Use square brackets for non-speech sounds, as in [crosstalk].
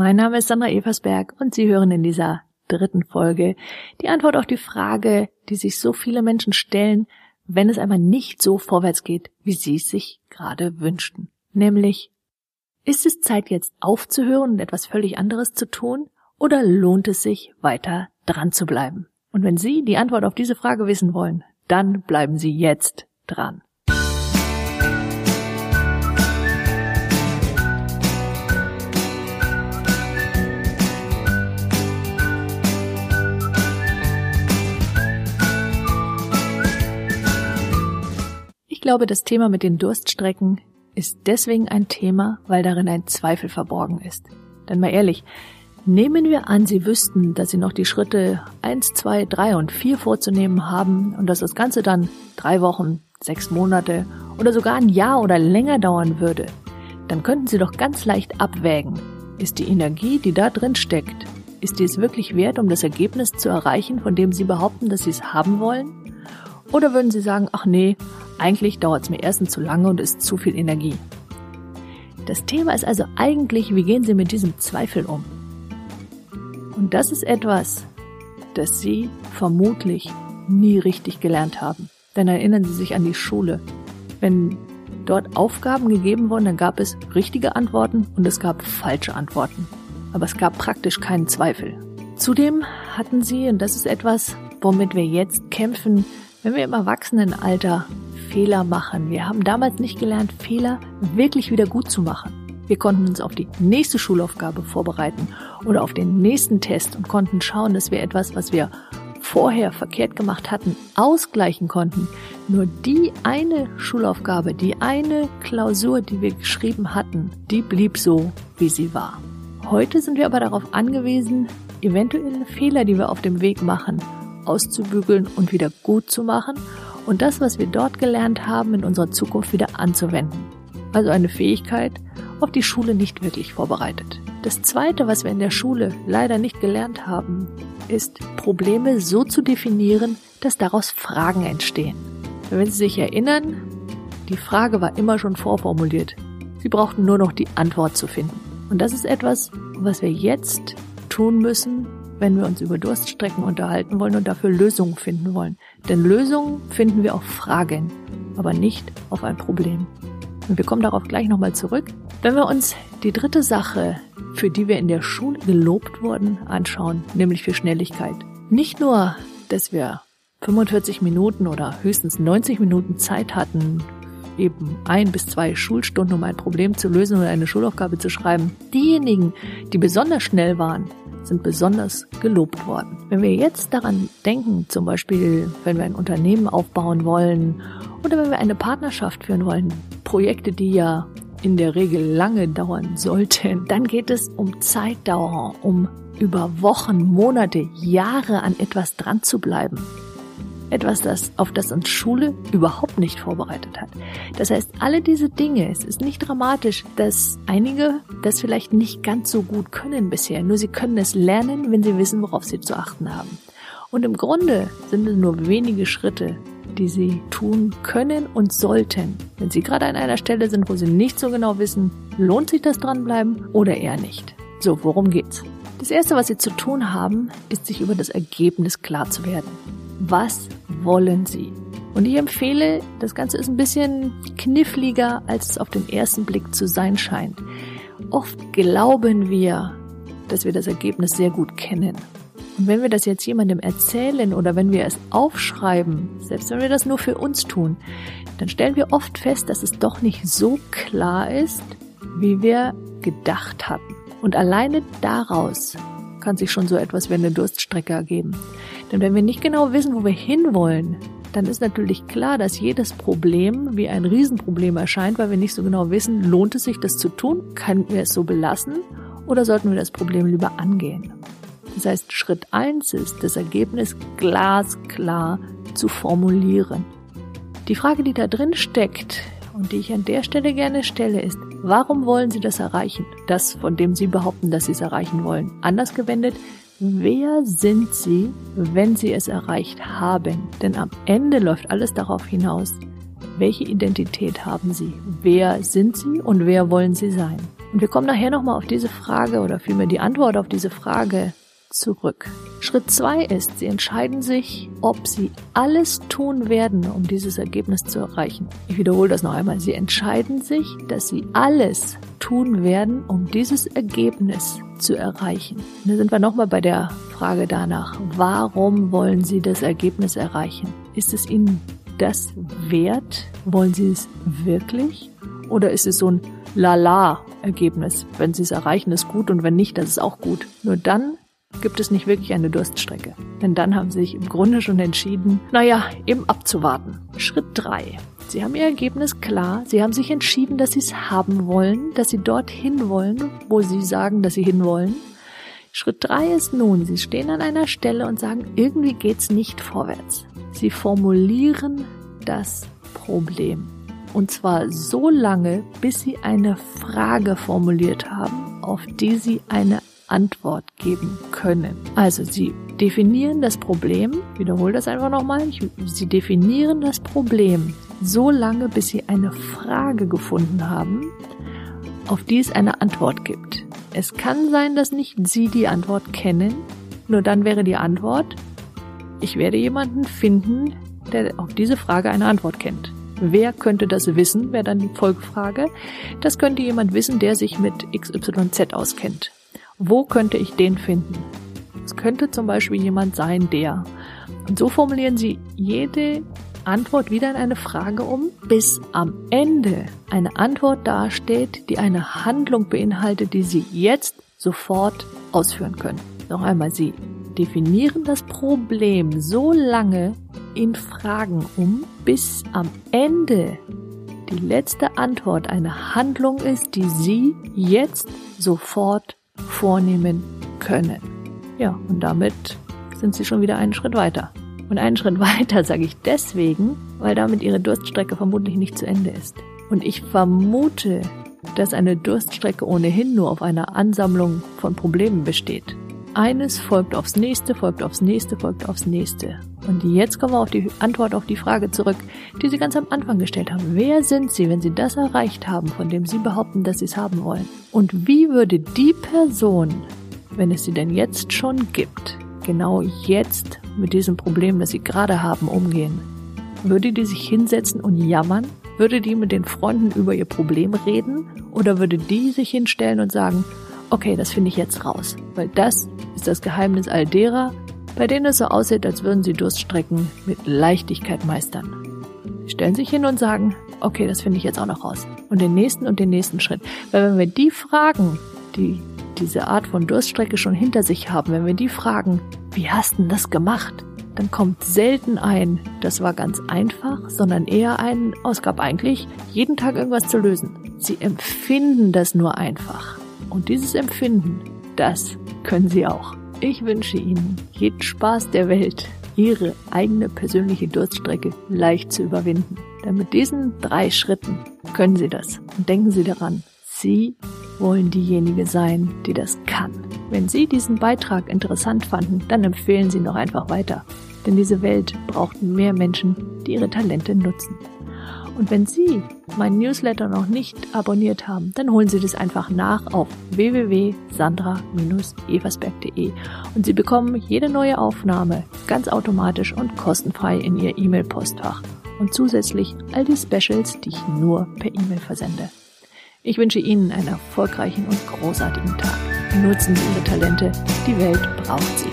Mein Name ist Sandra Eversberg und Sie hören in dieser dritten Folge die Antwort auf die Frage, die sich so viele Menschen stellen, wenn es einmal nicht so vorwärts geht, wie Sie es sich gerade wünschten. Nämlich, ist es Zeit jetzt aufzuhören und etwas völlig anderes zu tun oder lohnt es sich weiter dran zu bleiben? Und wenn Sie die Antwort auf diese Frage wissen wollen, dann bleiben Sie jetzt dran. Ich glaube, das Thema mit den Durststrecken ist deswegen ein Thema, weil darin ein Zweifel verborgen ist. Denn mal ehrlich, nehmen wir an, Sie wüssten, dass Sie noch die Schritte eins, zwei, drei und vier vorzunehmen haben und dass das Ganze dann drei Wochen, sechs Monate oder sogar ein Jahr oder länger dauern würde, dann könnten Sie doch ganz leicht abwägen. Ist die Energie, die da drin steckt, ist die es wirklich wert, um das Ergebnis zu erreichen, von dem Sie behaupten, dass Sie es haben wollen? Oder würden Sie sagen, ach nee, eigentlich dauert es mir erstens zu lange und ist zu viel Energie. Das Thema ist also eigentlich, wie gehen Sie mit diesem Zweifel um? Und das ist etwas, das Sie vermutlich nie richtig gelernt haben. Denn erinnern Sie sich an die Schule. Wenn dort Aufgaben gegeben wurden, dann gab es richtige Antworten und es gab falsche Antworten. Aber es gab praktisch keinen Zweifel. Zudem hatten Sie, und das ist etwas, womit wir jetzt kämpfen, wenn wir im Erwachsenenalter Fehler machen, wir haben damals nicht gelernt, Fehler wirklich wieder gut zu machen. Wir konnten uns auf die nächste Schulaufgabe vorbereiten oder auf den nächsten Test und konnten schauen, dass wir etwas, was wir vorher verkehrt gemacht hatten, ausgleichen konnten. Nur die eine Schulaufgabe, die eine Klausur, die wir geschrieben hatten, die blieb so, wie sie war. Heute sind wir aber darauf angewiesen, eventuelle Fehler, die wir auf dem Weg machen, auszubügeln und wieder gut zu machen und das, was wir dort gelernt haben, in unserer Zukunft wieder anzuwenden. Also eine Fähigkeit, auf die Schule nicht wirklich vorbereitet. Das Zweite, was wir in der Schule leider nicht gelernt haben, ist Probleme so zu definieren, dass daraus Fragen entstehen. Wenn Sie sich erinnern, die Frage war immer schon vorformuliert. Sie brauchten nur noch die Antwort zu finden. Und das ist etwas, was wir jetzt tun müssen, wenn wir uns über Durststrecken unterhalten wollen und dafür Lösungen finden wollen. Denn Lösungen finden wir auf Fragen, aber nicht auf ein Problem. Und wir kommen darauf gleich nochmal zurück. Wenn wir uns die dritte Sache, für die wir in der Schule gelobt wurden, anschauen, nämlich für Schnelligkeit. Nicht nur, dass wir 45 Minuten oder höchstens 90 Minuten Zeit hatten, eben ein bis zwei Schulstunden, um ein Problem zu lösen oder eine Schulaufgabe zu schreiben. Diejenigen, die besonders schnell waren, sind besonders gelobt worden. Wenn wir jetzt daran denken, zum Beispiel, wenn wir ein Unternehmen aufbauen wollen oder wenn wir eine Partnerschaft führen wollen, Projekte, die ja in der Regel lange dauern [laughs] sollten, dann geht es um Zeitdauer, um über Wochen, Monate, Jahre an etwas dran zu bleiben. Etwas, das, auf das uns Schule überhaupt nicht vorbereitet hat. Das heißt, alle diese Dinge, es ist nicht dramatisch, dass einige das vielleicht nicht ganz so gut können bisher. Nur sie können es lernen, wenn sie wissen, worauf sie zu achten haben. Und im Grunde sind es nur wenige Schritte, die sie tun können und sollten. Wenn sie gerade an einer Stelle sind, wo sie nicht so genau wissen, lohnt sich das dranbleiben oder eher nicht. So, worum geht's? Das erste, was sie zu tun haben, ist sich über das Ergebnis klar zu werden. Was wollen Sie? Und ich empfehle, das Ganze ist ein bisschen kniffliger, als es auf den ersten Blick zu sein scheint. Oft glauben wir, dass wir das Ergebnis sehr gut kennen. Und wenn wir das jetzt jemandem erzählen oder wenn wir es aufschreiben, selbst wenn wir das nur für uns tun, dann stellen wir oft fest, dass es doch nicht so klar ist, wie wir gedacht hatten. Und alleine daraus kann sich schon so etwas wie eine Durststrecke ergeben. Denn wenn wir nicht genau wissen, wo wir hinwollen, dann ist natürlich klar, dass jedes Problem wie ein Riesenproblem erscheint, weil wir nicht so genau wissen, lohnt es sich, das zu tun? Können wir es so belassen? Oder sollten wir das Problem lieber angehen? Das heißt, Schritt eins ist, das Ergebnis glasklar zu formulieren. Die Frage, die da drin steckt und die ich an der Stelle gerne stelle, ist, warum wollen Sie das erreichen? Das, von dem Sie behaupten, dass Sie es erreichen wollen. Anders gewendet, Wer sind Sie, wenn Sie es erreicht haben? Denn am Ende läuft alles darauf hinaus, welche Identität haben Sie? Wer sind Sie und wer wollen Sie sein? Und wir kommen nachher nochmal auf diese Frage oder vielmehr die Antwort auf diese Frage zurück. Schritt zwei ist, Sie entscheiden sich, ob Sie alles tun werden, um dieses Ergebnis zu erreichen. Ich wiederhole das noch einmal. Sie entscheiden sich, dass Sie alles tun werden, um dieses Ergebnis zu erreichen. Und da sind wir nochmal bei der Frage danach, warum wollen Sie das Ergebnis erreichen? Ist es Ihnen das wert? Wollen Sie es wirklich? Oder ist es so ein Lala-Ergebnis? Wenn Sie es erreichen, ist gut und wenn nicht, das ist auch gut. Nur dann gibt es nicht wirklich eine Durststrecke. Denn dann haben sie sich im Grunde schon entschieden, naja, eben abzuwarten. Schritt drei: Sie haben ihr Ergebnis klar. Sie haben sich entschieden, dass sie es haben wollen, dass sie dorthin wollen, wo sie sagen, dass sie hinwollen. Schritt drei ist nun, sie stehen an einer Stelle und sagen, irgendwie geht's nicht vorwärts. Sie formulieren das Problem. Und zwar so lange, bis sie eine Frage formuliert haben, auf die sie eine Antwort geben können. Also Sie definieren das Problem, wiederhole das einfach nochmal, Sie definieren das Problem so lange, bis Sie eine Frage gefunden haben, auf die es eine Antwort gibt. Es kann sein, dass nicht Sie die Antwort kennen, nur dann wäre die Antwort, ich werde jemanden finden, der auf diese Frage eine Antwort kennt. Wer könnte das wissen, wäre dann die Folgefrage. Das könnte jemand wissen, der sich mit XYZ auskennt. Wo könnte ich den finden? Es könnte zum Beispiel jemand sein, der. Und so formulieren Sie jede Antwort wieder in eine Frage um, bis am Ende eine Antwort dasteht, die eine Handlung beinhaltet, die Sie jetzt sofort ausführen können. Noch einmal, Sie definieren das Problem so lange in Fragen um, bis am Ende die letzte Antwort eine Handlung ist, die Sie jetzt sofort vornehmen können. Ja, und damit sind sie schon wieder einen Schritt weiter. Und einen Schritt [laughs] weiter sage ich deswegen, weil damit ihre Durststrecke vermutlich nicht zu Ende ist. Und ich vermute, dass eine Durststrecke ohnehin nur auf einer Ansammlung von Problemen besteht. Eines folgt aufs nächste, folgt aufs nächste, folgt aufs nächste. Und jetzt kommen wir auf die Antwort auf die Frage zurück, die Sie ganz am Anfang gestellt haben. Wer sind Sie, wenn Sie das erreicht haben, von dem Sie behaupten, dass Sie es haben wollen? Und wie würde die Person, wenn es sie denn jetzt schon gibt, genau jetzt mit diesem Problem, das Sie gerade haben, umgehen? Würde die sich hinsetzen und jammern? Würde die mit den Freunden über ihr Problem reden? Oder würde die sich hinstellen und sagen, okay, das finde ich jetzt raus, weil das ist das Geheimnis all derer, bei denen es so aussieht, als würden sie Durststrecken mit Leichtigkeit meistern. Sie stellen sich hin und sagen, okay, das finde ich jetzt auch noch raus. Und den nächsten und den nächsten Schritt. Weil wenn wir die Fragen, die diese Art von Durststrecke schon hinter sich haben, wenn wir die fragen, wie hast du das gemacht? Dann kommt selten ein, das war ganz einfach, sondern eher ein, oh, es gab eigentlich jeden Tag irgendwas zu lösen. Sie empfinden das nur einfach. Und dieses Empfinden, das können Sie auch. Ich wünsche Ihnen jeden Spaß der Welt, Ihre eigene persönliche Durststrecke leicht zu überwinden. Denn mit diesen drei Schritten können Sie das. Und denken Sie daran, Sie wollen diejenige sein, die das kann. Wenn Sie diesen Beitrag interessant fanden, dann empfehlen Sie noch einfach weiter. Denn diese Welt braucht mehr Menschen, die ihre Talente nutzen. Und wenn Sie meinen Newsletter noch nicht abonniert haben, dann holen Sie das einfach nach auf www.sandra-eversberg.de und Sie bekommen jede neue Aufnahme ganz automatisch und kostenfrei in Ihr E-Mail-Postfach und zusätzlich all die Specials, die ich nur per E-Mail versende. Ich wünsche Ihnen einen erfolgreichen und großartigen Tag. Nutzen Sie Ihre Talente, die Welt braucht sie.